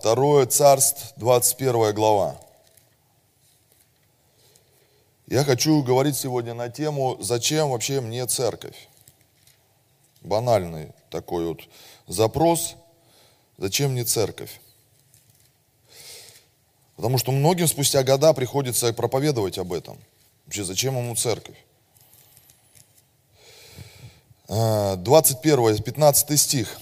Второе царство, 21 глава. Я хочу говорить сегодня на тему, зачем вообще мне церковь. Банальный такой вот запрос, зачем мне церковь. Потому что многим спустя года приходится проповедовать об этом. Вообще, зачем ему церковь? 21, а, 15 стих.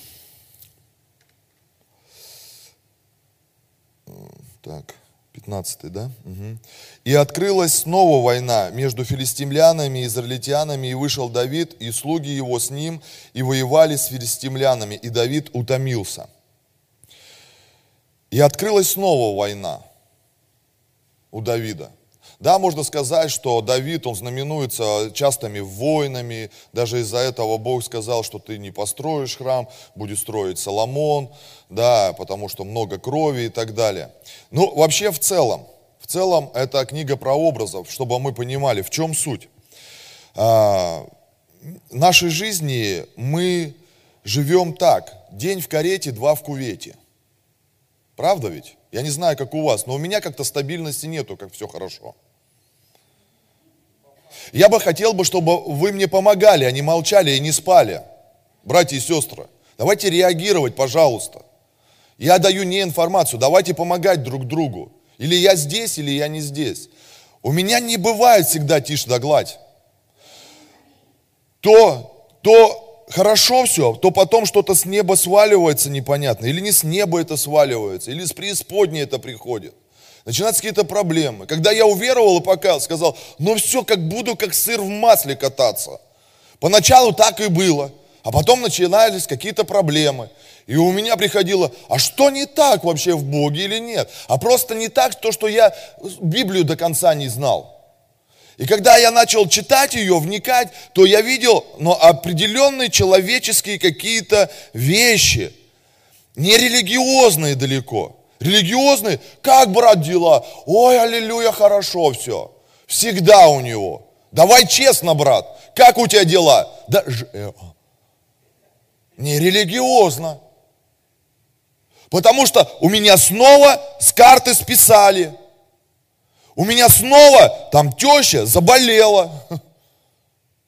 Так, 15, да? Угу. «И открылась снова война между филистимлянами и израильтянами, и вышел Давид, и слуги его с ним, и воевали с филистимлянами, и Давид утомился». И открылась снова война у Давида. Да, можно сказать, что Давид, он знаменуется частыми войнами, даже из-за этого Бог сказал, что ты не построишь храм, будет строить Соломон, да, потому что много крови и так далее. Ну, вообще в целом, в целом это книга про образов, чтобы мы понимали, в чем суть. А, в нашей жизни мы живем так, день в карете, два в кувете. Правда ведь? Я не знаю, как у вас, но у меня как-то стабильности нету, как все хорошо. Я бы хотел бы, чтобы вы мне помогали, а не молчали и не спали. Братья и сестры, давайте реагировать, пожалуйста. Я даю не информацию, давайте помогать друг другу. Или я здесь, или я не здесь. У меня не бывает всегда тише да гладь. То, то хорошо все, то потом что-то с неба сваливается непонятно. Или не с неба это сваливается, или с преисподней это приходит начинаются какие-то проблемы. Когда я уверовал и пока сказал, ну все, как буду как сыр в масле кататься. Поначалу так и было, а потом начинались какие-то проблемы. И у меня приходило, а что не так вообще в Боге или нет? А просто не так то, что я Библию до конца не знал. И когда я начал читать ее, вникать, то я видел но определенные человеческие какие-то вещи, не религиозные далеко. Религиозный, как, брат, дела? Ой, аллилуйя, хорошо все. Всегда у него. Давай честно, брат, как у тебя дела? Да, ж... Э, не религиозно. Потому что у меня снова с карты списали. У меня снова там теща заболела.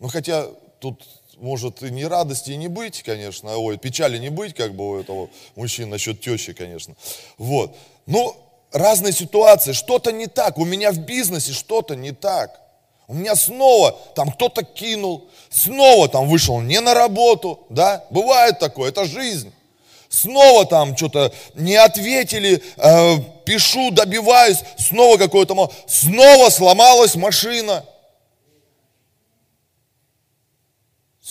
Ну, хотя тут может и не радости не быть, конечно, ой, печали не быть, как бы у этого мужчины насчет тещи, конечно. Вот. Но разные ситуации, что-то не так, у меня в бизнесе что-то не так. У меня снова там кто-то кинул, снова там вышел не на работу, да, бывает такое, это жизнь. Снова там что-то не ответили, э, пишу, добиваюсь, снова какое-то, снова сломалась машина.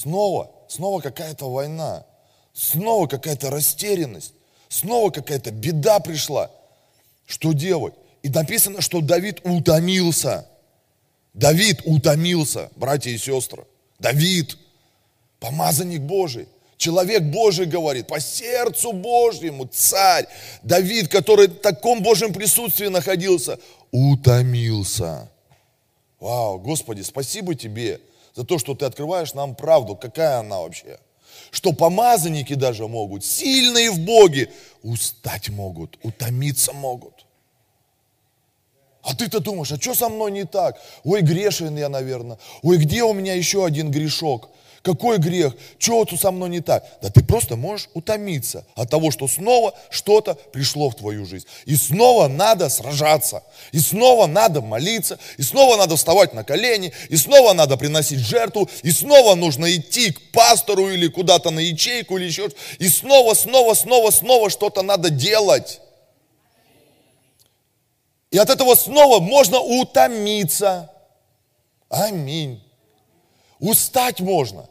Снова, снова какая-то война, снова какая-то растерянность, снова какая-то беда пришла. Что делать? И написано, что Давид утомился. Давид утомился, братья и сестры. Давид, помазанник Божий, человек Божий говорит, по сердцу Божьему, царь. Давид, который в таком Божьем присутствии находился, утомился. Вау, Господи, спасибо Тебе за то, что ты открываешь нам правду, какая она вообще. Что помазанники даже могут, сильные в Боге, устать могут, утомиться могут. А ты-то думаешь, а что со мной не так? Ой, грешен я, наверное. Ой, где у меня еще один грешок? Какой грех? Чего тут со мной не так? Да ты просто можешь утомиться от того, что снова что-то пришло в твою жизнь. И снова надо сражаться. И снова надо молиться. И снова надо вставать на колени. И снова надо приносить жертву. И снова нужно идти к пастору или куда-то на ячейку или еще. И снова, снова, снова, снова что-то надо делать. И от этого снова можно утомиться. Аминь. Устать можно.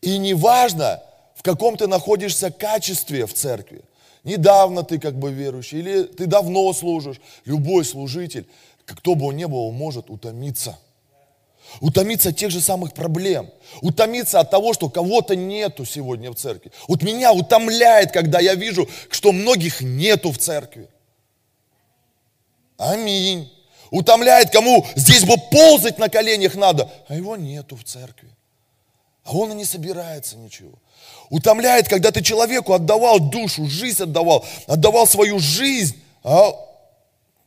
И неважно, в каком ты находишься качестве в церкви. Недавно ты как бы верующий, или ты давно служишь. Любой служитель, кто бы он ни был, может утомиться. Утомиться от тех же самых проблем. Утомиться от того, что кого-то нету сегодня в церкви. Вот меня утомляет, когда я вижу, что многих нету в церкви. Аминь утомляет, кому здесь бы ползать на коленях надо, а его нету в церкви. А он и не собирается ничего. Утомляет, когда ты человеку отдавал душу, жизнь отдавал, отдавал свою жизнь, а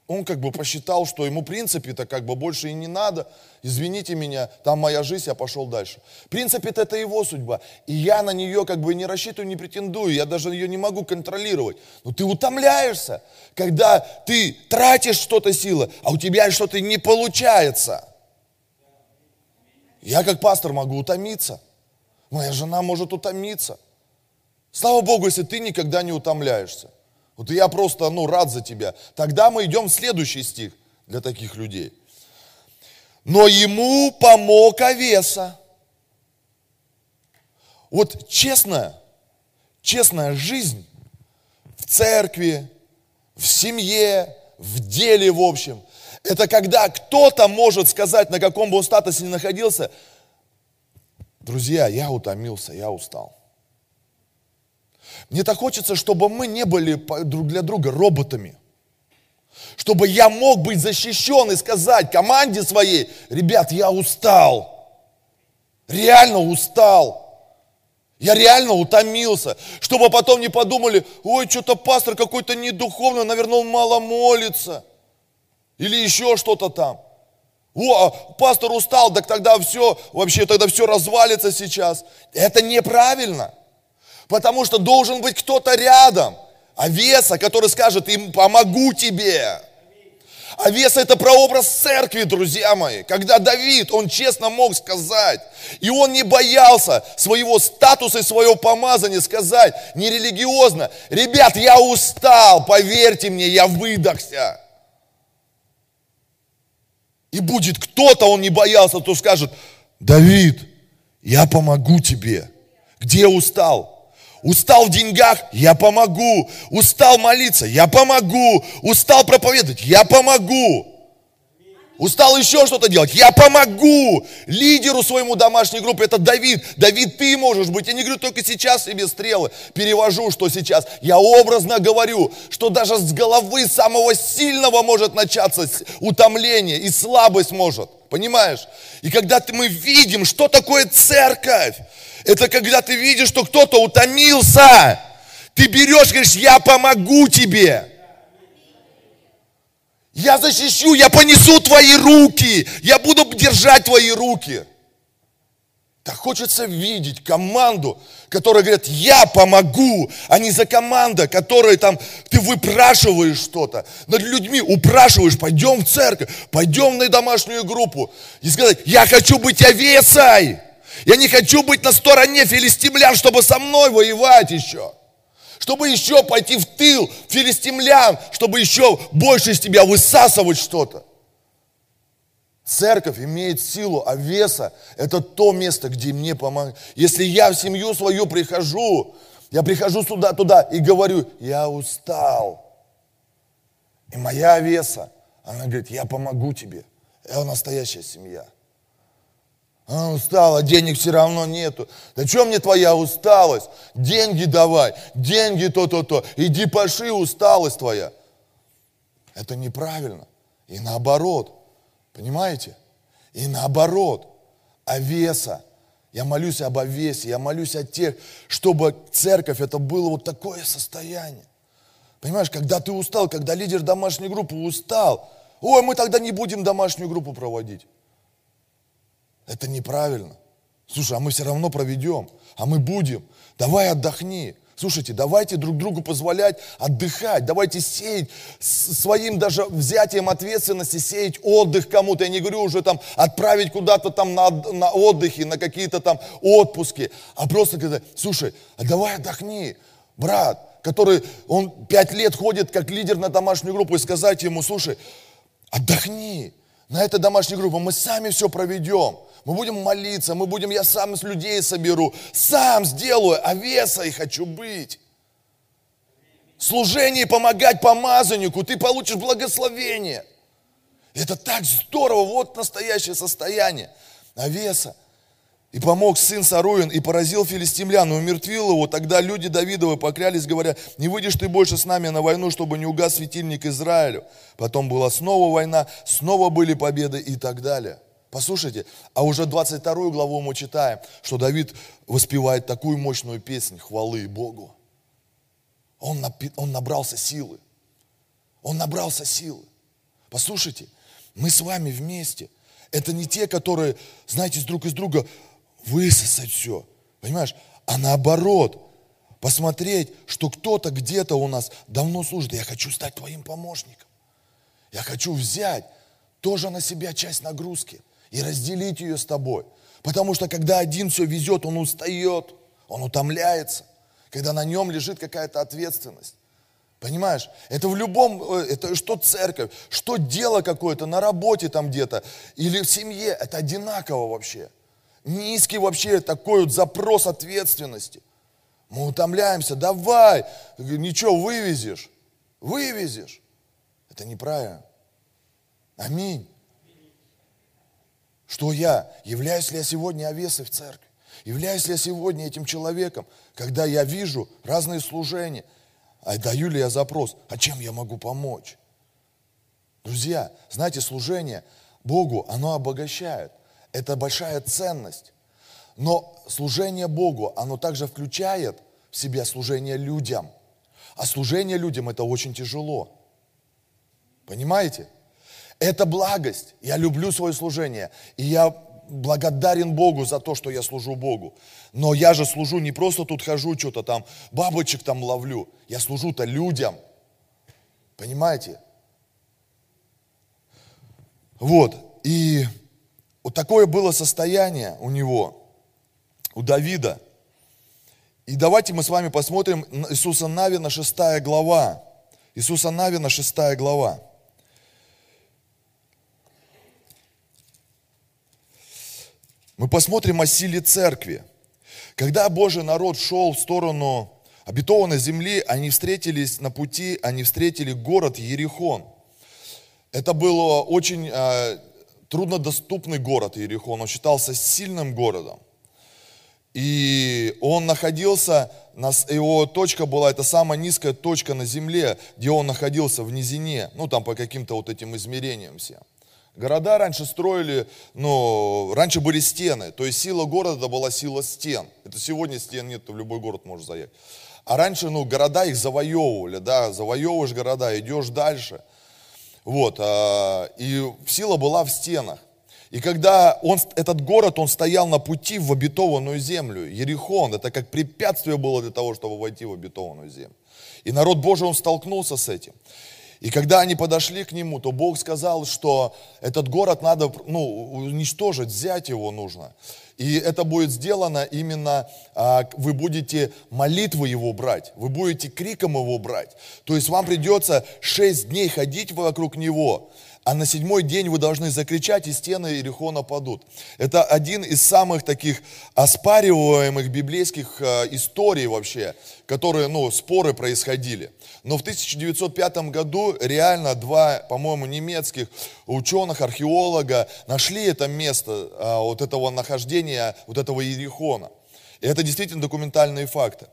он как бы посчитал, что ему в принципе это как бы больше и не надо. Извините меня, там моя жизнь, я пошел дальше. В принципе это его судьба. И я на нее как бы не рассчитываю, не претендую. Я даже ее не могу контролировать. Но ты утомляешься, когда ты тратишь что-то силы, а у тебя что-то не получается. Я как пастор могу утомиться. Моя жена может утомиться. Слава Богу, если ты никогда не утомляешься. Вот я просто, ну, рад за тебя. Тогда мы идем в следующий стих для таких людей. Но ему помог Овеса. Вот честная, честная жизнь в церкви, в семье, в деле в общем, это когда кто-то может сказать, на каком бы он статусе ни находился, друзья, я утомился, я устал. Мне так хочется, чтобы мы не были друг для друга роботами. Чтобы я мог быть защищен и сказать команде своей, ребят, я устал. Реально устал. Я реально утомился. Чтобы потом не подумали, ой, что-то пастор какой-то недуховный, наверное, он мало молится. Или еще что-то там. О, а пастор устал, так тогда все, вообще тогда все развалится сейчас. Это неправильно. Потому что должен быть кто-то рядом. А веса, который скажет им, помогу тебе. А веса это прообраз церкви, друзья мои. Когда Давид, он честно мог сказать, и он не боялся своего статуса и своего помазания сказать, не религиозно, ребят, я устал, поверьте мне, я выдохся. И будет кто-то, он не боялся, кто скажет, Давид, я помогу тебе. Где устал? Устал в деньгах? Я помогу. Устал молиться? Я помогу. Устал проповедовать? Я помогу. Устал еще что-то делать? Я помогу. Лидеру своему домашней группе, это Давид. Давид, ты можешь быть. Я не говорю только сейчас себе стрелы. Перевожу, что сейчас. Я образно говорю, что даже с головы самого сильного может начаться утомление и слабость может. Понимаешь? И когда мы видим, что такое церковь, это когда ты видишь, что кто-то утомился. Ты берешь, говоришь, я помогу тебе. Я защищу, я понесу твои руки. Я буду держать твои руки. Так хочется видеть команду, которая говорит, я помогу, а не за команда, которая там, ты выпрашиваешь что-то. Над людьми упрашиваешь, пойдем в церковь, пойдем на домашнюю группу. И сказать, я хочу быть овесой. Я не хочу быть на стороне филистимлян, чтобы со мной воевать еще. Чтобы еще пойти в тыл филистимлян, чтобы еще больше из тебя высасывать что-то. Церковь имеет силу, а веса – это то место, где мне помогают. Если я в семью свою прихожу, я прихожу сюда, туда и говорю, я устал. И моя веса, она говорит, я помогу тебе. Это настоящая семья. А, устала, денег все равно нету. Да что мне твоя усталость? Деньги давай, деньги то-то-то. Иди поши, усталость твоя. Это неправильно. И наоборот. Понимаете? И наоборот. Овеса. Я молюсь об овесе, я молюсь о тех, чтобы церковь это было вот такое состояние. Понимаешь, когда ты устал, когда лидер домашней группы устал, ой, мы тогда не будем домашнюю группу проводить. Это неправильно. Слушай, а мы все равно проведем, а мы будем. Давай отдохни. Слушайте, давайте друг другу позволять отдыхать, давайте сеять своим даже взятием ответственности, сеять отдых кому-то. Я не говорю уже там отправить куда-то там на, на отдыхи, на какие-то там отпуски, а просто сказать, слушай, а давай отдохни, брат, который, он пять лет ходит как лидер на домашнюю группу, и сказать ему, слушай, отдохни, на этой домашней группе мы сами все проведем мы будем молиться, мы будем, я сам с людей соберу, сам сделаю, а веса и хочу быть. Служение помогать помазаннику, ты получишь благословение. Это так здорово, вот настоящее состояние. А веса. И помог сын Саруин, и поразил филистимлян, и умертвил его. Тогда люди Давидовы поклялись, говоря, не выйдешь ты больше с нами на войну, чтобы не угас светильник Израилю. Потом была снова война, снова были победы и так далее. Послушайте, а уже 22 главу мы читаем, что Давид воспевает такую мощную песнь хвалы Богу. Он, напи- он набрался силы. Он набрался силы. Послушайте, мы с вами вместе. Это не те, которые, знаете, друг из друга высосать все. Понимаешь? А наоборот, посмотреть, что кто-то где-то у нас давно служит. Я хочу стать твоим помощником. Я хочу взять тоже на себя часть нагрузки и разделить ее с тобой. Потому что когда один все везет, он устает, он утомляется, когда на нем лежит какая-то ответственность. Понимаешь? Это в любом, э, это что церковь, что дело какое-то на работе там где-то, или в семье, это одинаково вообще. Низкий вообще такой вот запрос ответственности. Мы утомляемся, давай, ничего, вывезешь, вывезешь. Это неправильно. Аминь. Что я? Являюсь ли я сегодня овесой в церкви? Являюсь ли я сегодня этим человеком, когда я вижу разные служения, а даю ли я запрос, а чем я могу помочь? Друзья, знаете, служение Богу, оно обогащает. Это большая ценность. Но служение Богу, оно также включает в себя служение людям. А служение людям это очень тяжело. Понимаете? Это благость. Я люблю свое служение. И я благодарен Богу за то, что я служу Богу. Но я же служу не просто тут хожу, что-то там, бабочек там ловлю. Я служу-то людям. Понимаете? Вот. И вот такое было состояние у него, у Давида. И давайте мы с вами посмотрим Иисуса Навина, 6 глава. Иисуса Навина, 6 глава. мы посмотрим о силе церкви. Когда Божий народ шел в сторону обетованной земли, они встретились на пути, они встретили город Ерихон. Это был очень э, труднодоступный город Ерихон, он считался сильным городом. И он находился, его точка была, это самая низкая точка на земле, где он находился в низине, ну там по каким-то вот этим измерениям всем. Города раньше строили, ну, раньше были стены, то есть сила города была сила стен. Это сегодня стен нет, ты в любой город можешь заехать. А раньше, ну, города их завоевывали, да, завоевываешь города, идешь дальше. Вот, а, и сила была в стенах. И когда он, этот город, он стоял на пути в обетованную землю, Ерихон, это как препятствие было для того, чтобы войти в обетованную землю. И народ Божий, он столкнулся с этим. И когда они подошли к нему, то Бог сказал, что этот город надо ну, уничтожить, взять его нужно. И это будет сделано именно, а, вы будете молитвы его брать, вы будете криком его брать. То есть вам придется шесть дней ходить вокруг него, а на седьмой день вы должны закричать, и стены Иерихона падут. Это один из самых таких оспариваемых библейских э, историй вообще, которые, ну, споры происходили. Но в 1905 году реально два, по-моему, немецких ученых, археолога нашли это место, э, вот этого нахождения, вот этого Иерихона. И это действительно документальные факты.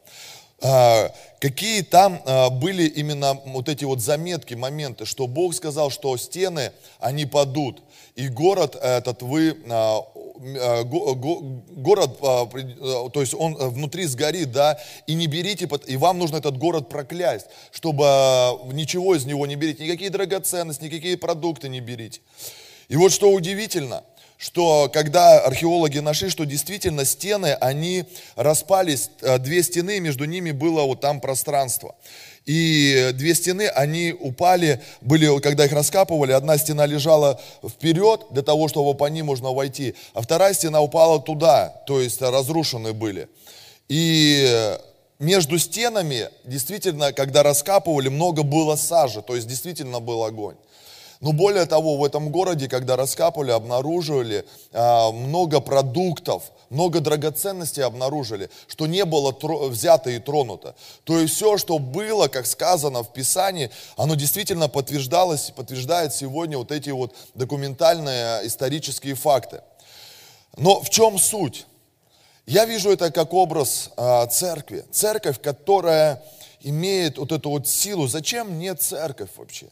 А, какие там а, были именно вот эти вот заметки, моменты, что Бог сказал, что стены, они падут, и город этот вы, а, город, то есть он внутри сгорит, да, и не берите, и вам нужно этот город проклясть, чтобы ничего из него не берите, никакие драгоценности, никакие продукты не берите. И вот что удивительно – что когда археологи нашли, что действительно стены, они распались, э, две стены, между ними было вот там пространство. И две стены, они упали, были, когда их раскапывали, одна стена лежала вперед, для того, чтобы по ним можно войти, а вторая стена упала туда, то есть разрушены были. И между стенами, действительно, когда раскапывали, много было сажи, то есть действительно был огонь. Но более того, в этом городе, когда раскапывали, обнаруживали а, много продуктов, много драгоценностей обнаружили, что не было взято и тронуто. То есть все, что было, как сказано в Писании, оно действительно подтверждалось, подтверждает сегодня вот эти вот документальные исторические факты. Но в чем суть? Я вижу это как образ а, церкви. Церковь, которая имеет вот эту вот силу. Зачем мне церковь вообще?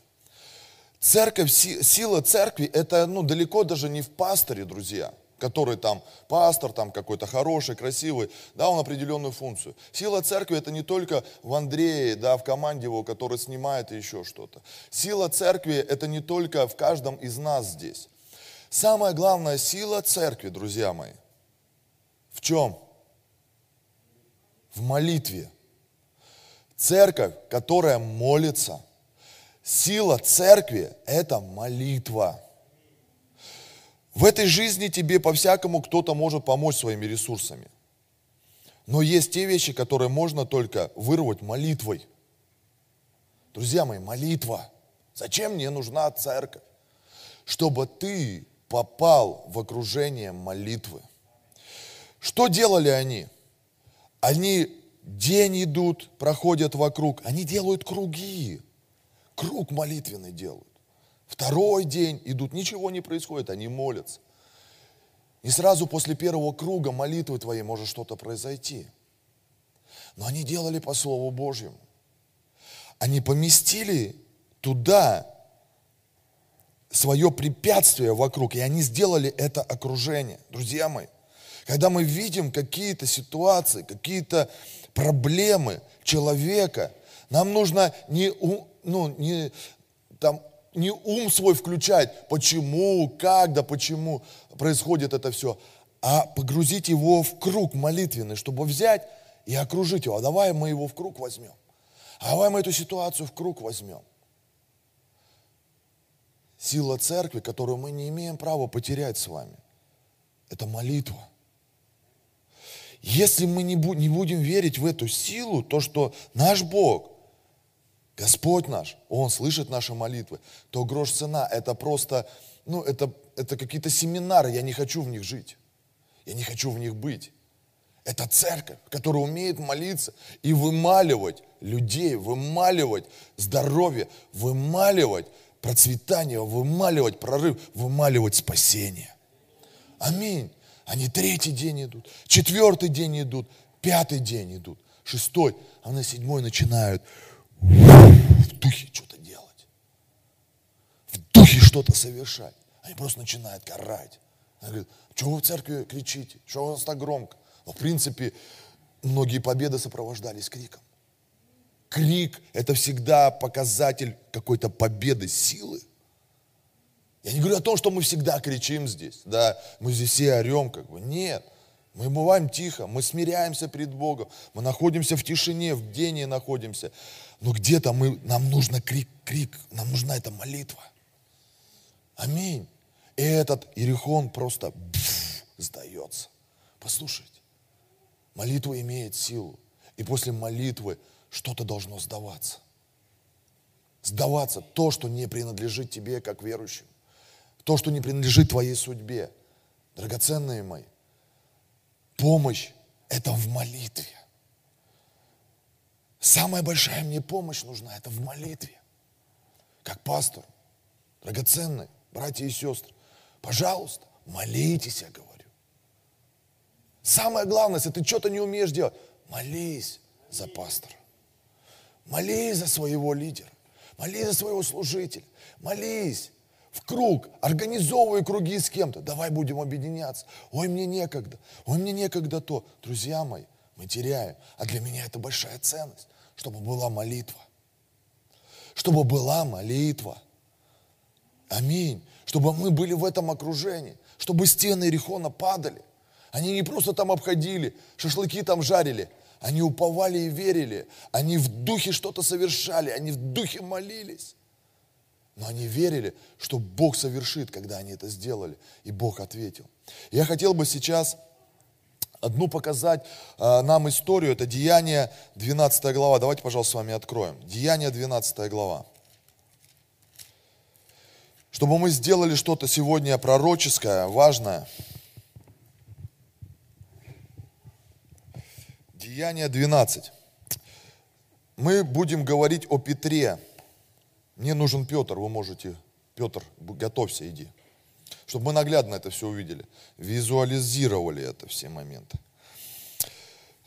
Церковь, сила церкви, это ну, далеко даже не в пасторе, друзья, который там пастор, там какой-то хороший, красивый, да, он определенную функцию. Сила церкви это не только в Андрее, да, в команде его, который снимает и еще что-то. Сила церкви это не только в каждом из нас здесь. Самая главная сила церкви, друзья мои, в чем? В молитве. Церковь, которая молится – Сила церкви – это молитва. В этой жизни тебе по-всякому кто-то может помочь своими ресурсами. Но есть те вещи, которые можно только вырвать молитвой. Друзья мои, молитва. Зачем мне нужна церковь? Чтобы ты попал в окружение молитвы. Что делали они? Они день идут, проходят вокруг, они делают круги круг молитвенный делают. Второй день идут, ничего не происходит, они молятся. И сразу после первого круга молитвы твоей может что-то произойти. Но они делали по Слову Божьему. Они поместили туда свое препятствие вокруг, и они сделали это окружение. Друзья мои, когда мы видим какие-то ситуации, какие-то проблемы человека, нам нужно не ну, не, там, не ум свой включать, почему, как, да почему происходит это все, а погрузить его в круг молитвенный, чтобы взять и окружить его. А давай мы его в круг возьмем. А давай мы эту ситуацию в круг возьмем. Сила церкви, которую мы не имеем права потерять с вами, это молитва. Если мы не будем верить в эту силу, то, что наш Бог – Господь наш, Он слышит наши молитвы, то грош цена, это просто, ну, это, это какие-то семинары, я не хочу в них жить, я не хочу в них быть. Это церковь, которая умеет молиться и вымаливать людей, вымаливать здоровье, вымаливать процветание, вымаливать прорыв, вымаливать спасение. Аминь. Они третий день идут, четвертый день идут, пятый день идут, шестой, а на седьмой начинают в духе что-то делать, в духе что-то совершать. Они просто начинают карать. Они говорят, что вы в церкви кричите, что у вас так громко? Но в принципе многие победы сопровождались криком. Крик – это всегда показатель какой-то победы, силы. Я не говорю о том, что мы всегда кричим здесь, да, мы здесь все орем, как бы. Нет, мы бываем тихо, мы смиряемся перед Богом, мы находимся в тишине, в бдении находимся. Но где-то мы, нам нужно крик, крик, нам нужна эта молитва. Аминь. И этот Иерихон просто бф, сдается. Послушайте, молитва имеет силу. И после молитвы что-то должно сдаваться. Сдаваться то, что не принадлежит тебе, как верующему. То, что не принадлежит твоей судьбе. Драгоценные мои, помощь – это в молитве. Самая большая мне помощь нужна, это в молитве. Как пастор, драгоценные братья и сестры, пожалуйста, молитесь, я говорю. Самое главное, если ты что-то не умеешь делать, молись за пастора. Молись за своего лидера. Молись за своего служителя. Молись в круг, организовывай круги с кем-то. Давай будем объединяться. Ой, мне некогда. Ой, мне некогда то. Друзья мои, мы теряем. А для меня это большая ценность, чтобы была молитва. Чтобы была молитва. Аминь. Чтобы мы были в этом окружении. Чтобы стены Ирихона падали. Они не просто там обходили, шашлыки там жарили. Они уповали и верили. Они в духе что-то совершали. Они в духе молились. Но они верили, что Бог совершит, когда они это сделали. И Бог ответил. Я хотел бы сейчас одну показать э, нам историю. Это Деяние 12 глава. Давайте, пожалуйста, с вами откроем. Деяние 12 глава. Чтобы мы сделали что-то сегодня пророческое, важное. Деяние 12. Мы будем говорить о Петре. Мне нужен Петр, вы можете, Петр, готовься, иди чтобы мы наглядно это все увидели, визуализировали это все моменты.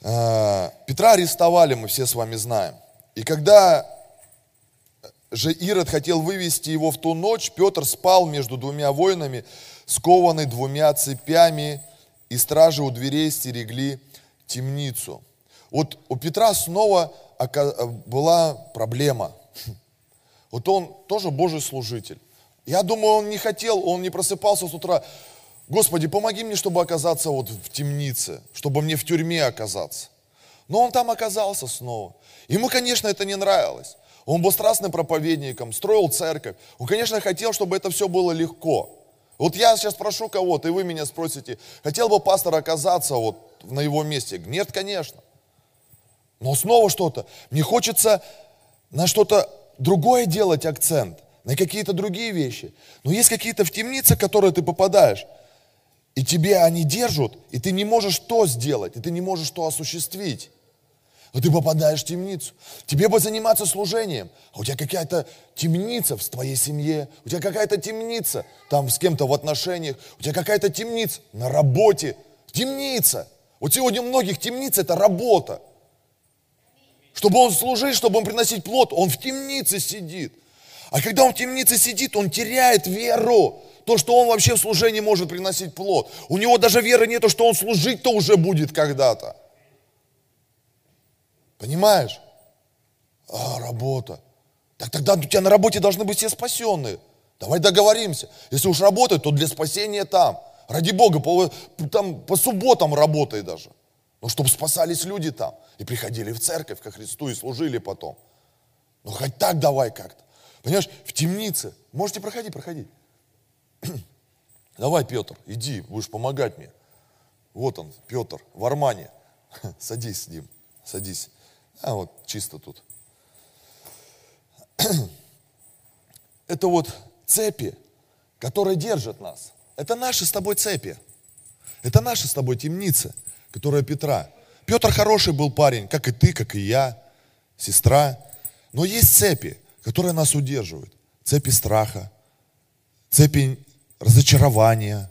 А, Петра арестовали, мы все с вами знаем. И когда же Ирод хотел вывести его в ту ночь, Петр спал между двумя воинами, скованный двумя цепями, и стражи у дверей стерегли темницу. Вот у Петра снова была проблема. Вот он тоже Божий служитель. Я думаю, он не хотел, он не просыпался с утра. Господи, помоги мне, чтобы оказаться вот в темнице, чтобы мне в тюрьме оказаться. Но он там оказался снова. Ему, конечно, это не нравилось. Он был страстным проповедником, строил церковь. Он, конечно, хотел, чтобы это все было легко. Вот я сейчас прошу кого-то, и вы меня спросите, хотел бы пастор оказаться вот на его месте? Нет, конечно. Но снова что-то. Мне хочется на что-то другое делать акцент, на какие-то другие вещи. Но есть какие-то в темнице, в которые ты попадаешь, и тебе они держат, и ты не можешь то сделать, и ты не можешь то осуществить. Но ты попадаешь в темницу. Тебе бы заниматься служением, а у тебя какая-то темница в твоей семье, у тебя какая-то темница там с кем-то в отношениях, у тебя какая-то темница на работе. Темница. Вот сегодня у многих темница это работа. Чтобы он служить, чтобы он приносить плод, он в темнице сидит. А когда он в темнице сидит, он теряет веру. То, что он вообще в служении может приносить плод. У него даже веры нету, что он служить-то уже будет когда-то. Понимаешь? А, работа. Так тогда у тебя на работе должны быть все спасенные. Давай договоримся. Если уж работать, то для спасения там. Ради Бога, по, там, по субботам работай даже. Но чтобы спасались люди там. И приходили в церковь ко Христу и служили потом. Ну хоть так давай как-то. Понимаешь, в темнице. Можете проходить, проходить. Давай, Петр, иди, будешь помогать мне. Вот он, Петр, в Армане. Садись с ним, садись. А вот чисто тут. Это вот цепи, которые держат нас. Это наши с тобой цепи. Это наши с тобой темницы, которая Петра. Петр хороший был парень, как и ты, как и я, сестра. Но есть цепи, которые нас удерживают. Цепи страха, цепи разочарования,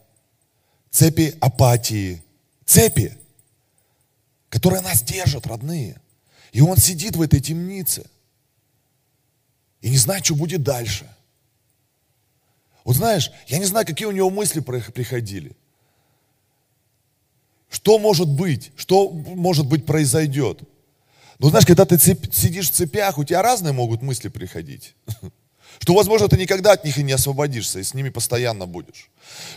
цепи апатии, цепи, которые нас держат, родные. И он сидит в этой темнице и не знает, что будет дальше. Вот знаешь, я не знаю, какие у него мысли приходили. Что может быть? Что, может быть, произойдет? Но знаешь, когда ты цеп, сидишь в цепях, у тебя разные могут мысли приходить. Что, возможно, ты никогда от них и не освободишься, и с ними постоянно будешь.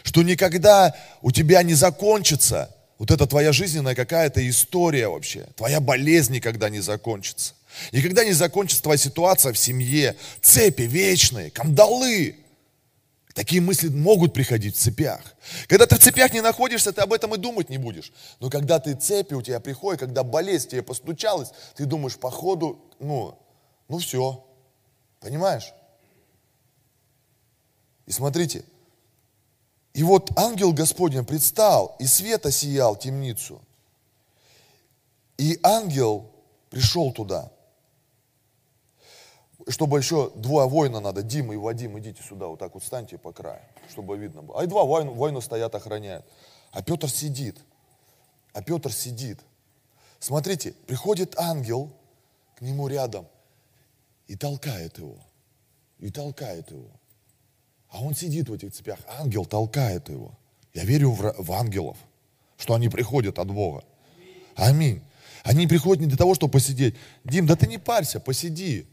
Что никогда у тебя не закончится вот эта твоя жизненная какая-то история вообще. Твоя болезнь никогда не закончится. Никогда не закончится твоя ситуация в семье. Цепи вечные, кандалы. Такие мысли могут приходить в цепях. Когда ты в цепях не находишься, ты об этом и думать не будешь. Но когда ты цепи у тебя приходят, когда болезнь тебе постучалась, ты думаешь, походу, ну, ну все. Понимаешь? И смотрите, и вот ангел Господень предстал, и света сиял темницу. И ангел пришел туда. Чтобы еще два воина надо, Дима и Вадим, идите сюда, вот так вот станьте по краю, чтобы видно было. А и два воина, воина стоят, охраняют. А Петр сидит. А Петр сидит. Смотрите, приходит ангел к нему рядом и толкает его. И толкает его. А он сидит в этих цепях, ангел толкает его. Я верю в, в ангелов, что они приходят от Бога. Аминь. Они приходят не для того, чтобы посидеть. Дим, да ты не парься, посиди.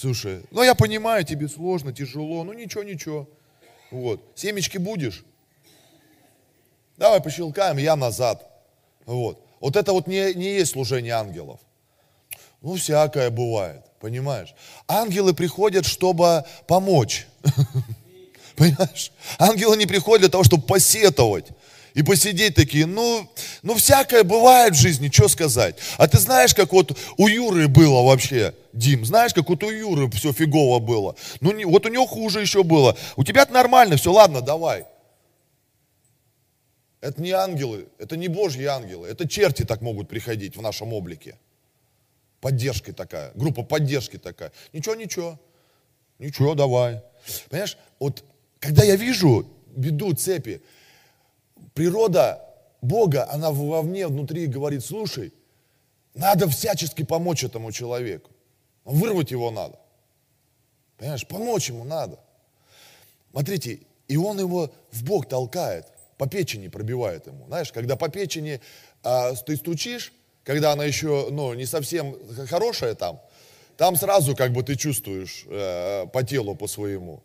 Слушай, ну я понимаю, тебе сложно, тяжело, ну ничего, ничего. Вот. Семечки будешь? Давай пощелкаем, я назад. Вот. Вот это вот не, не есть служение ангелов. Ну, всякое бывает, понимаешь? Ангелы приходят, чтобы помочь. Понимаешь? Ангелы не приходят для того, чтобы посетовать и посидеть такие, ну, ну всякое бывает в жизни, что сказать. А ты знаешь, как вот у Юры было вообще, Дим, знаешь, как вот у Юры все фигово было. Ну, не, вот у него хуже еще было. У тебя нормально, все, ладно, давай. Это не ангелы, это не божьи ангелы, это черти так могут приходить в нашем облике. Поддержка такая, группа поддержки такая. Ничего, ничего, ничего, давай. Понимаешь, вот когда я вижу беду цепи, природа Бога, она вовне, внутри говорит, слушай, надо всячески помочь этому человеку. Вырвать его надо. Понимаешь, помочь ему надо. Смотрите, и он его в бок толкает, по печени пробивает ему. Знаешь, когда по печени а, ты стучишь, когда она еще ну, не совсем хорошая там, там сразу как бы ты чувствуешь э, по телу по своему.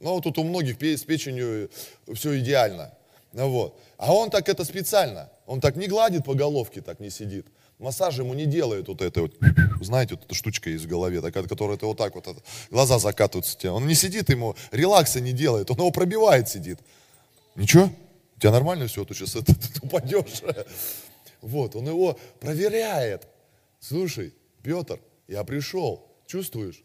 Ну, тут у многих с печенью все идеально. Ну, вот. А он так это специально. Он так не гладит по головке, так не сидит. Массаж ему не делает вот это вот, знаете, вот эта штучка есть в голове, такая, которая ты вот так вот, глаза закатываются у тебя. Он не сидит ему, релакса не делает, он его пробивает, сидит. Ничего? У тебя нормально все, то сейчас это, ты упадешь. Вот, он его проверяет. Слушай, Петр, я пришел, чувствуешь?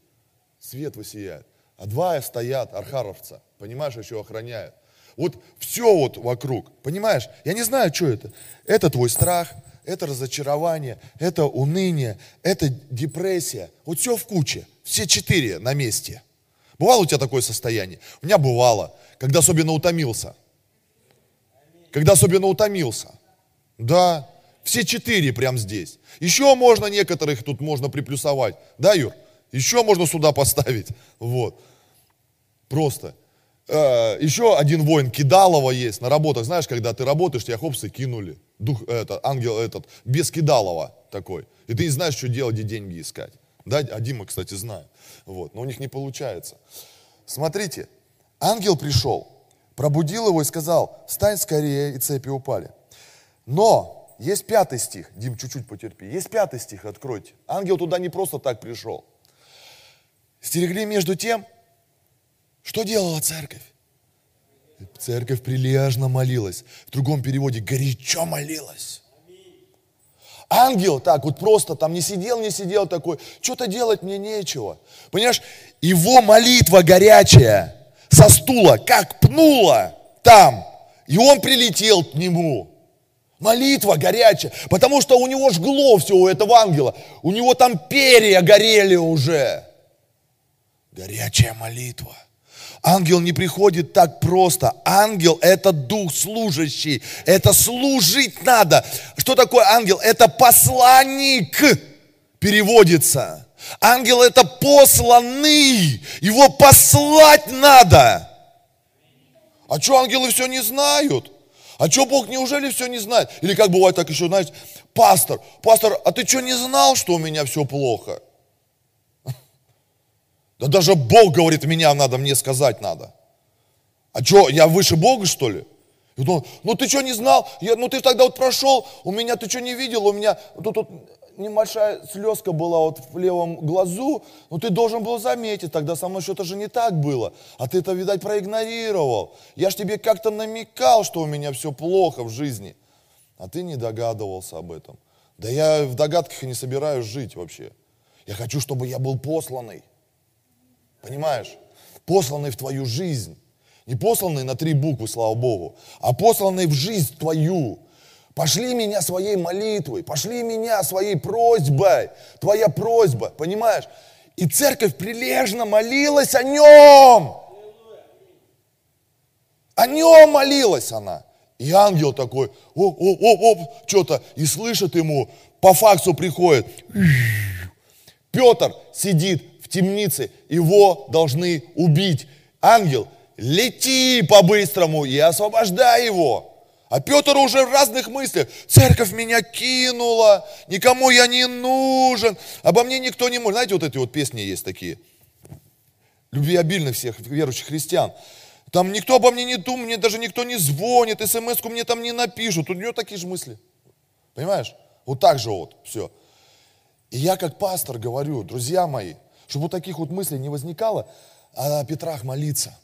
Свет высияет. А два стоят, архаровца, понимаешь, еще охраняют. Вот все вот вокруг, понимаешь? Я не знаю, что это. Это твой страх, это разочарование, это уныние, это депрессия. Вот все в куче, все четыре на месте. Бывало у тебя такое состояние? У меня бывало, когда особенно утомился. Когда особенно утомился. Да, все четыре прям здесь. Еще можно некоторых тут можно приплюсовать. Да, Юр? Еще можно сюда поставить. Вот. Просто. Э, еще один воин Кидалова есть на работах. Знаешь, когда ты работаешь, тебя хопсы кинули. Дух, этот, ангел этот, без Кидалова такой. И ты не знаешь, что делать, где деньги искать. Да, а Дима, кстати, знает. Вот, но у них не получается. Смотрите, ангел пришел, пробудил его и сказал, встань скорее, и цепи упали. Но есть пятый стих, Дим, чуть-чуть потерпи. Есть пятый стих, откройте. Ангел туда не просто так пришел. Стерегли между тем, что делала церковь? Церковь прилежно молилась. В другом переводе горячо молилась. Ангел так вот просто там не сидел, не сидел такой, что-то делать мне нечего. Понимаешь, его молитва горячая со стула, как пнула там, и он прилетел к нему. Молитва горячая, потому что у него жгло все у этого ангела, у него там перья горели уже. Горячая молитва. Ангел не приходит так просто. Ангел – это дух служащий. Это служить надо. Что такое ангел? Это посланник переводится. Ангел – это посланный. Его послать надо. А что ангелы все не знают? А что Бог неужели все не знает? Или как бывает так еще, знаете, пастор, пастор, а ты что не знал, что у меня все плохо? Да даже Бог говорит, меня надо, мне сказать надо. А что, я выше Бога, что ли? Он, ну ты что не знал? Я, ну ты тогда вот прошел, у меня ты что не видел? У меня тут, тут небольшая слезка была вот в левом глазу, ну ты должен был заметить, тогда со мной что-то же не так было. А ты это, видать, проигнорировал. Я ж тебе как-то намекал, что у меня все плохо в жизни. А ты не догадывался об этом. Да я в догадках и не собираюсь жить вообще. Я хочу, чтобы я был посланный. Понимаешь? Посланный в твою жизнь. Не посланный на три буквы, слава Богу, а посланный в жизнь твою. Пошли меня своей молитвой, пошли меня своей просьбой. Твоя просьба, понимаешь? И церковь прилежно молилась о нем. О нем молилась она. И ангел такой, оп, оп, оп, оп, что-то, и слышит ему, по факсу приходит. Петр сидит темнице, его должны убить. Ангел, лети по-быстрому и освобождай его. А Петр уже в разных мыслях. Церковь меня кинула, никому я не нужен, обо мне никто не может. Знаете, вот эти вот песни есть такие. Любви обильных всех верующих христиан. Там никто обо мне не думает, мне даже никто не звонит, смс-ку мне там не напишут. У него такие же мысли. Понимаешь? Вот так же вот все. И я как пастор говорю, друзья мои, чтобы вот таких вот мыслей не возникало, а о Петрах молиться.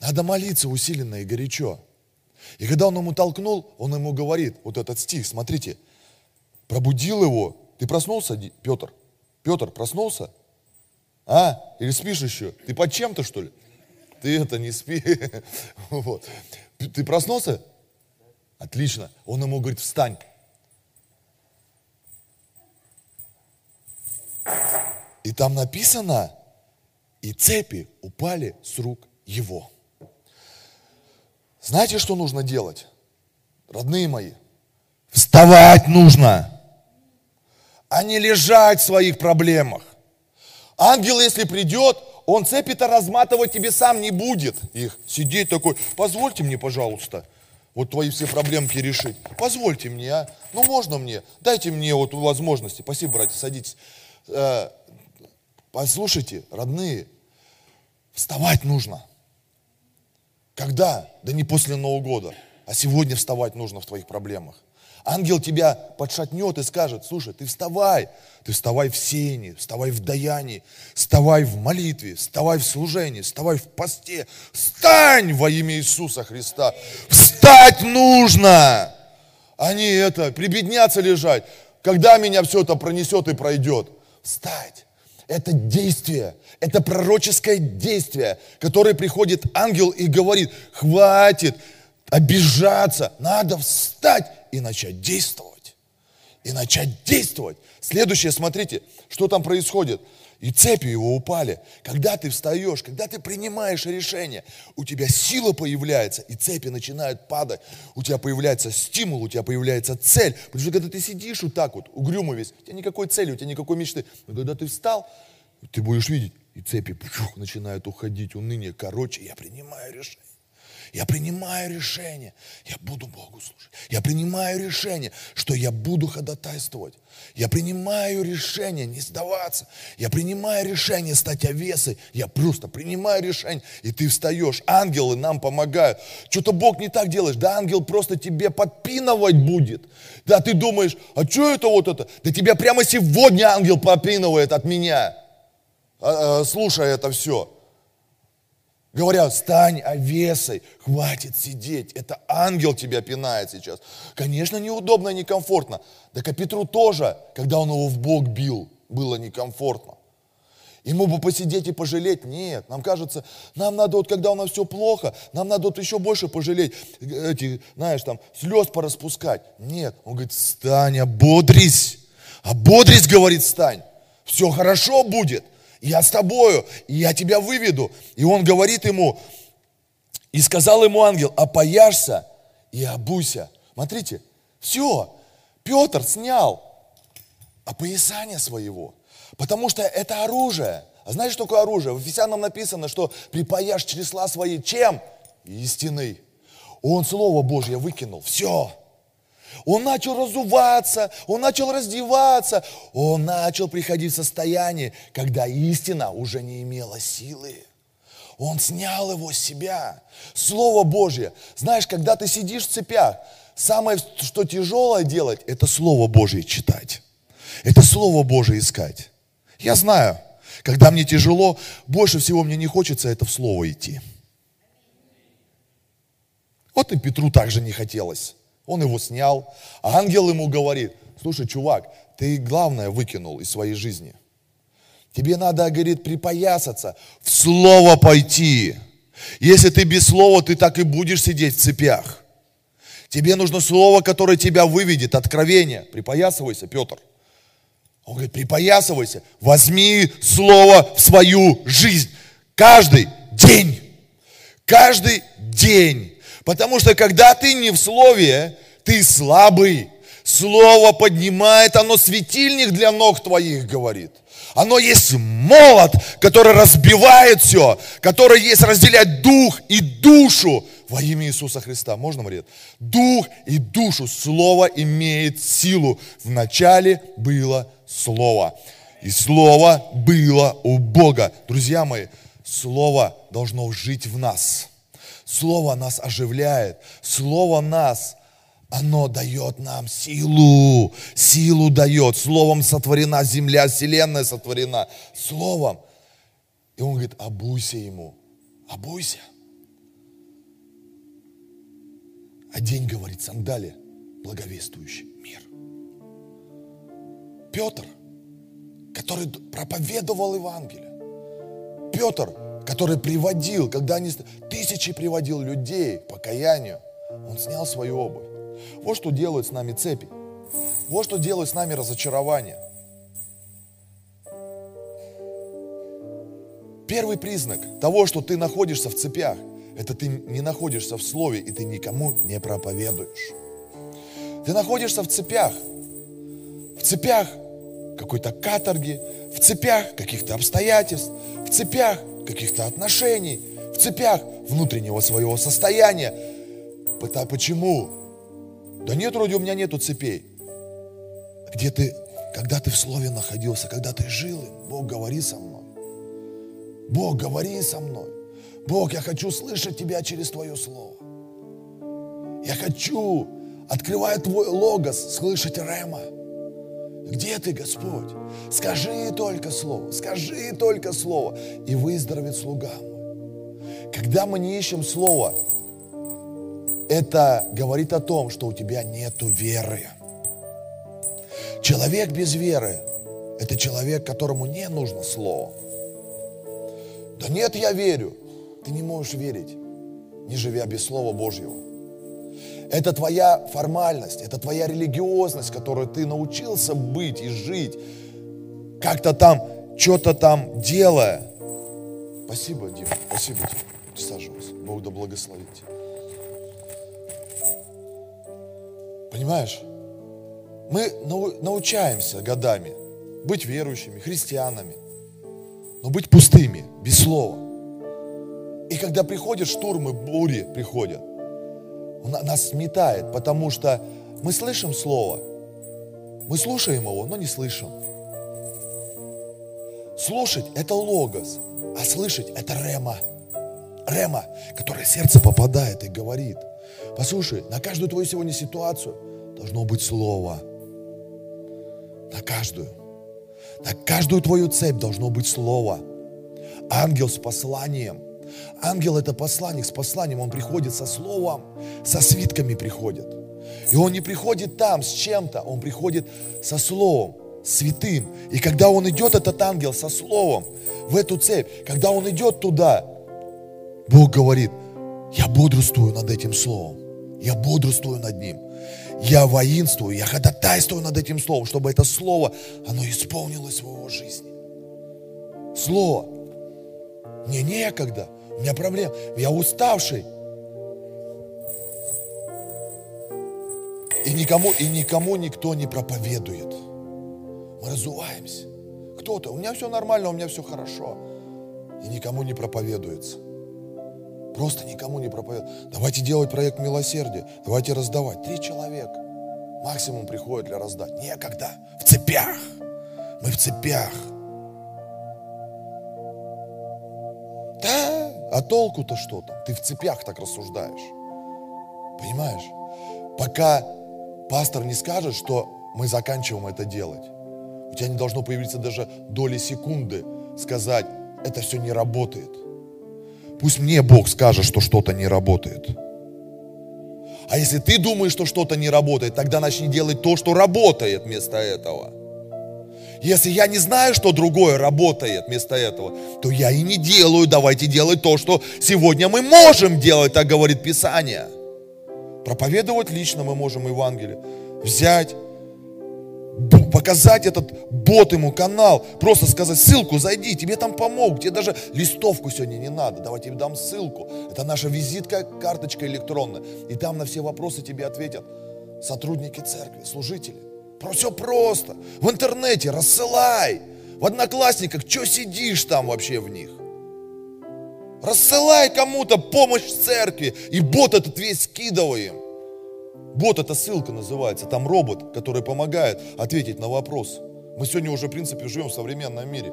Надо молиться усиленно и горячо. И когда он ему толкнул, он ему говорит, вот этот стих, смотрите, пробудил его. Ты проснулся, Петр? Петр, проснулся? А? Или спишь еще? Ты под чем-то, что ли? Ты это не спи. Вот. Ты проснулся? Отлично. Он ему говорит, встань. И там написано, и цепи упали с рук его. Знаете, что нужно делать? Родные мои, вставать нужно, а не лежать в своих проблемах. Ангел, если придет, он цепи-то разматывать тебе сам не будет их. Сидеть такой, позвольте мне, пожалуйста, вот твои все проблемки решить. Позвольте мне, а? Ну, можно мне? Дайте мне вот возможности. Спасибо, братья, садитесь. Послушайте, родные, вставать нужно. Когда? Да не после Нового года, а сегодня вставать нужно в твоих проблемах. Ангел тебя подшатнет и скажет, слушай, ты вставай, ты вставай в сеянии, вставай в даянии, вставай в молитве, вставай в служении, вставай в посте, встань во имя Иисуса Христа. Встать нужно, а не это, прибедняться лежать. Когда меня все это пронесет и пройдет? Встать. Это действие, это пророческое действие, которое приходит ангел и говорит, хватит обижаться, надо встать и начать действовать. И начать действовать. Следующее, смотрите, что там происходит. И цепи его упали. Когда ты встаешь, когда ты принимаешь решение, у тебя сила появляется, и цепи начинают падать. У тебя появляется стимул, у тебя появляется цель. Потому что когда ты сидишь вот так вот, угрюмо весь, у тебя никакой цели, у тебя никакой мечты. Но когда ты встал, ты будешь видеть, и цепи пух, начинают уходить, уныние. Короче, я принимаю решение. Я принимаю решение, я буду Богу служить. Я принимаю решение, что я буду ходатайствовать. Я принимаю решение не сдаваться. Я принимаю решение стать овесой. Я просто принимаю решение. И ты встаешь. Ангелы нам помогают. Что-то Бог не так делаешь. Да ангел просто тебе подпинывать будет. Да ты думаешь, а что это вот это? Да тебя прямо сегодня ангел подпинывает от меня. А, а, слушай это все. Говорят, стань овесой, хватит сидеть. Это ангел тебя пинает сейчас. Конечно, неудобно и некомфортно. Так и Петру тоже, когда он его в бок бил, было некомфортно. Ему бы посидеть и пожалеть. Нет, нам кажется, нам надо вот, когда у нас все плохо, нам надо вот еще больше пожалеть. Эти, знаешь, там, слез пораспускать. Нет, он говорит, стань, ободрись. Ободрись, говорит, стань. Все хорошо будет я с тобою, я тебя выведу. И он говорит ему, и сказал ему ангел, опояшься и обуйся. Смотрите, все, Петр снял опоясание своего, потому что это оружие. А знаешь, что такое оружие? В Ефесянам написано, что припаяшь чресла свои чем? Истиной. Он Слово Божье выкинул. Все. Он начал разуваться, он начал раздеваться, он начал приходить в состояние, когда истина уже не имела силы. Он снял его с себя. Слово Божье. Знаешь, когда ты сидишь в цепях, самое, что тяжелое делать, это Слово Божье читать. Это Слово Божье искать. Я знаю, когда мне тяжело, больше всего мне не хочется это в Слово идти. Вот и Петру также не хотелось. Он его снял. А ангел ему говорит, слушай, чувак, ты главное выкинул из своей жизни. Тебе надо, говорит, припоясаться, в слово пойти. Если ты без слова, ты так и будешь сидеть в цепях. Тебе нужно слово, которое тебя выведет, откровение. Припоясывайся, Петр. Он говорит, припоясывайся, возьми слово в свою жизнь. Каждый день. Каждый день. Потому что когда ты не в слове, ты слабый. Слово поднимает, оно светильник для ног твоих, говорит. Оно есть молот, который разбивает все, который есть разделять дух и душу во имя Иисуса Христа. Можно, Мария? Дух и душу. Слово имеет силу. Вначале было Слово. И Слово было у Бога. Друзья мои, Слово должно жить в нас. Слово нас оживляет. Слово нас, оно дает нам силу. Силу дает. Словом сотворена земля, вселенная сотворена. Словом. И он говорит, обуйся ему. Обуйся. Одень, говорит, сандали, благовествующий мир. Петр, который проповедовал Евангелие. Петр, который приводил, когда они, тысячи приводил людей к покаянию, он снял свою обувь. Вот что делают с нами цепи. Вот что делают с нами разочарование. Первый признак того, что ты находишься в цепях, это ты не находишься в слове, и ты никому не проповедуешь. Ты находишься в цепях. В цепях какой-то каторги, в цепях каких-то обстоятельств, в цепях каких-то отношений, в цепях внутреннего своего состояния. Почему? Да нет, вроде у меня нету цепей. Где ты, когда ты в Слове находился, когда ты жил, Бог, говори со мной. Бог, говори со мной. Бог, я хочу слышать Тебя через Твое Слово. Я хочу, открывая Твой логос, слышать Рема. Где ты, Господь? Скажи только слово, скажи только слово, и выздоровеет слуга мой. Когда мы не ищем слово, это говорит о том, что у тебя нету веры. Человек без веры – это человек, которому не нужно слово. Да нет, я верю. Ты не можешь верить, не живя без Слова Божьего. Это твоя формальность, это твоя религиозность, которую ты научился быть и жить, как-то там, что-то там делая. Спасибо, Дим, спасибо тебе. Присаживайся. Бог да благословит тебя. Понимаешь? Мы нау- научаемся годами быть верующими, христианами, но быть пустыми, без слова. И когда приходят штурмы, бури приходят, нас сметает, потому что мы слышим слово, мы слушаем его, но не слышим. Слушать – это логос, а слышать – это рема. Рема, которая в сердце попадает и говорит. Послушай, на каждую твою сегодня ситуацию должно быть слово. На каждую. На каждую твою цепь должно быть слово. Ангел с посланием. Ангел это посланник с посланием. Он приходит со словом, со свитками приходит. И он не приходит там с чем-то, он приходит со словом, святым. И когда он идет, этот ангел со словом в эту цепь, когда он идет туда, Бог говорит, я бодрствую над этим словом. Я бодрствую над ним. Я воинствую, я ходатайствую над этим словом, чтобы это слово, оно исполнилось в его жизни. Слово. Мне некогда, у меня проблем, я уставший. И никому, и никому никто не проповедует. Мы разуваемся. Кто-то, у меня все нормально, у меня все хорошо. И никому не проповедуется. Просто никому не проповедует. Давайте делать проект милосердия. Давайте раздавать. Три человека максимум приходят для раздать. Некогда. В цепях. Мы в цепях. А толку-то что там? Ты в цепях так рассуждаешь. Понимаешь? Пока пастор не скажет, что мы заканчиваем это делать, у тебя не должно появиться даже доли секунды сказать, это все не работает. Пусть мне Бог скажет, что что-то не работает. А если ты думаешь, что что-то не работает, тогда начни делать то, что работает вместо этого. Если я не знаю, что другое работает вместо этого, то я и не делаю. Давайте делать то, что сегодня мы можем делать, так говорит Писание. Проповедовать лично мы можем Евангелие. Взять, показать этот бот ему канал, просто сказать ссылку, зайди, тебе там помогут, тебе даже листовку сегодня не надо, давай тебе дам ссылку. Это наша визитка, карточка электронная. И там на все вопросы тебе ответят сотрудники церкви, служители. Все просто. В интернете рассылай. В одноклассниках, что сидишь там вообще в них? Рассылай кому-то помощь в церкви. И бот этот весь скидываем. Бот это ссылка называется. Там робот, который помогает ответить на вопрос. Мы сегодня уже, в принципе, живем в современном мире.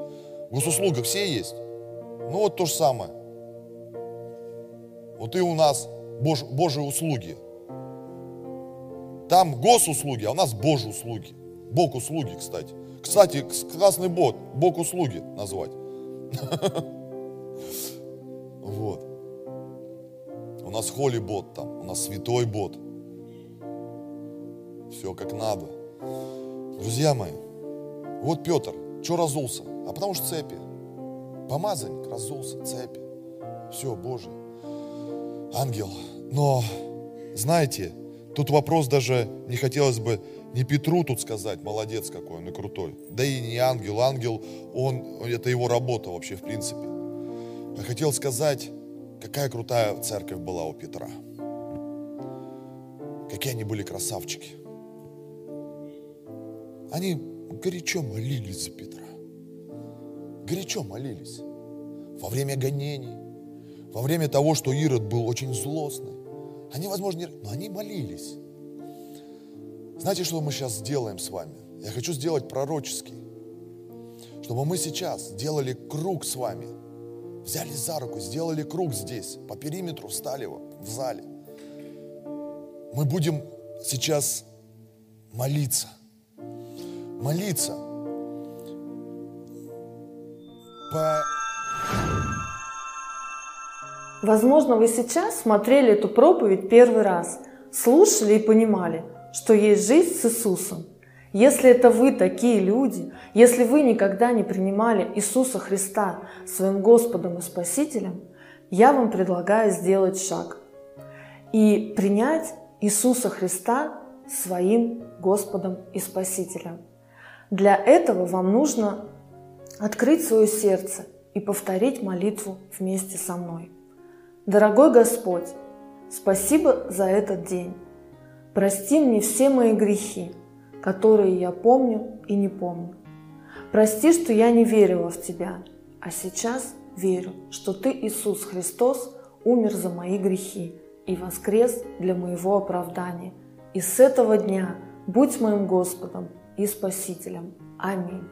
Госуслуга все есть. Ну вот то же самое. Вот и у нас Бож, Божьи услуги. Там госуслуги, а у нас Божьи услуги. Бог услуги, кстати. Кстати, классный бот, Бог услуги назвать. Вот. У нас холи бот там, у нас святой бот. Все как надо. Друзья мои, вот Петр, что разулся? А потому что цепи. Помазанник разулся, цепи. Все, Боже. Ангел. Но, знаете, тут вопрос даже не хотелось бы не Петру тут сказать, молодец какой он и крутой. Да и не ангел. Ангел, он, это его работа вообще в принципе. Я хотел сказать, какая крутая церковь была у Петра. Какие они были красавчики. Они горячо молились за Петра. Горячо молились. во время гонений, во время того, что Ирод был очень злостный. Они, возможно, не... но они молились. Знаете, что мы сейчас сделаем с вами? Я хочу сделать пророческий. Чтобы мы сейчас сделали круг с вами. Взяли за руку, сделали круг здесь, по периметру встали в зале. Мы будем сейчас молиться. Молиться. По... Возможно, вы сейчас смотрели эту проповедь первый раз, слушали и понимали, что есть жизнь с Иисусом. Если это вы такие люди, если вы никогда не принимали Иисуса Христа своим Господом и Спасителем, я вам предлагаю сделать шаг и принять Иисуса Христа своим Господом и Спасителем. Для этого вам нужно открыть свое сердце и повторить молитву вместе со мной. Дорогой Господь, спасибо за этот день. Прости мне все мои грехи, которые я помню и не помню. Прости, что я не верила в Тебя, а сейчас верю, что Ты, Иисус Христос, умер за мои грехи и воскрес для моего оправдания. И с этого дня будь моим Господом и Спасителем. Аминь.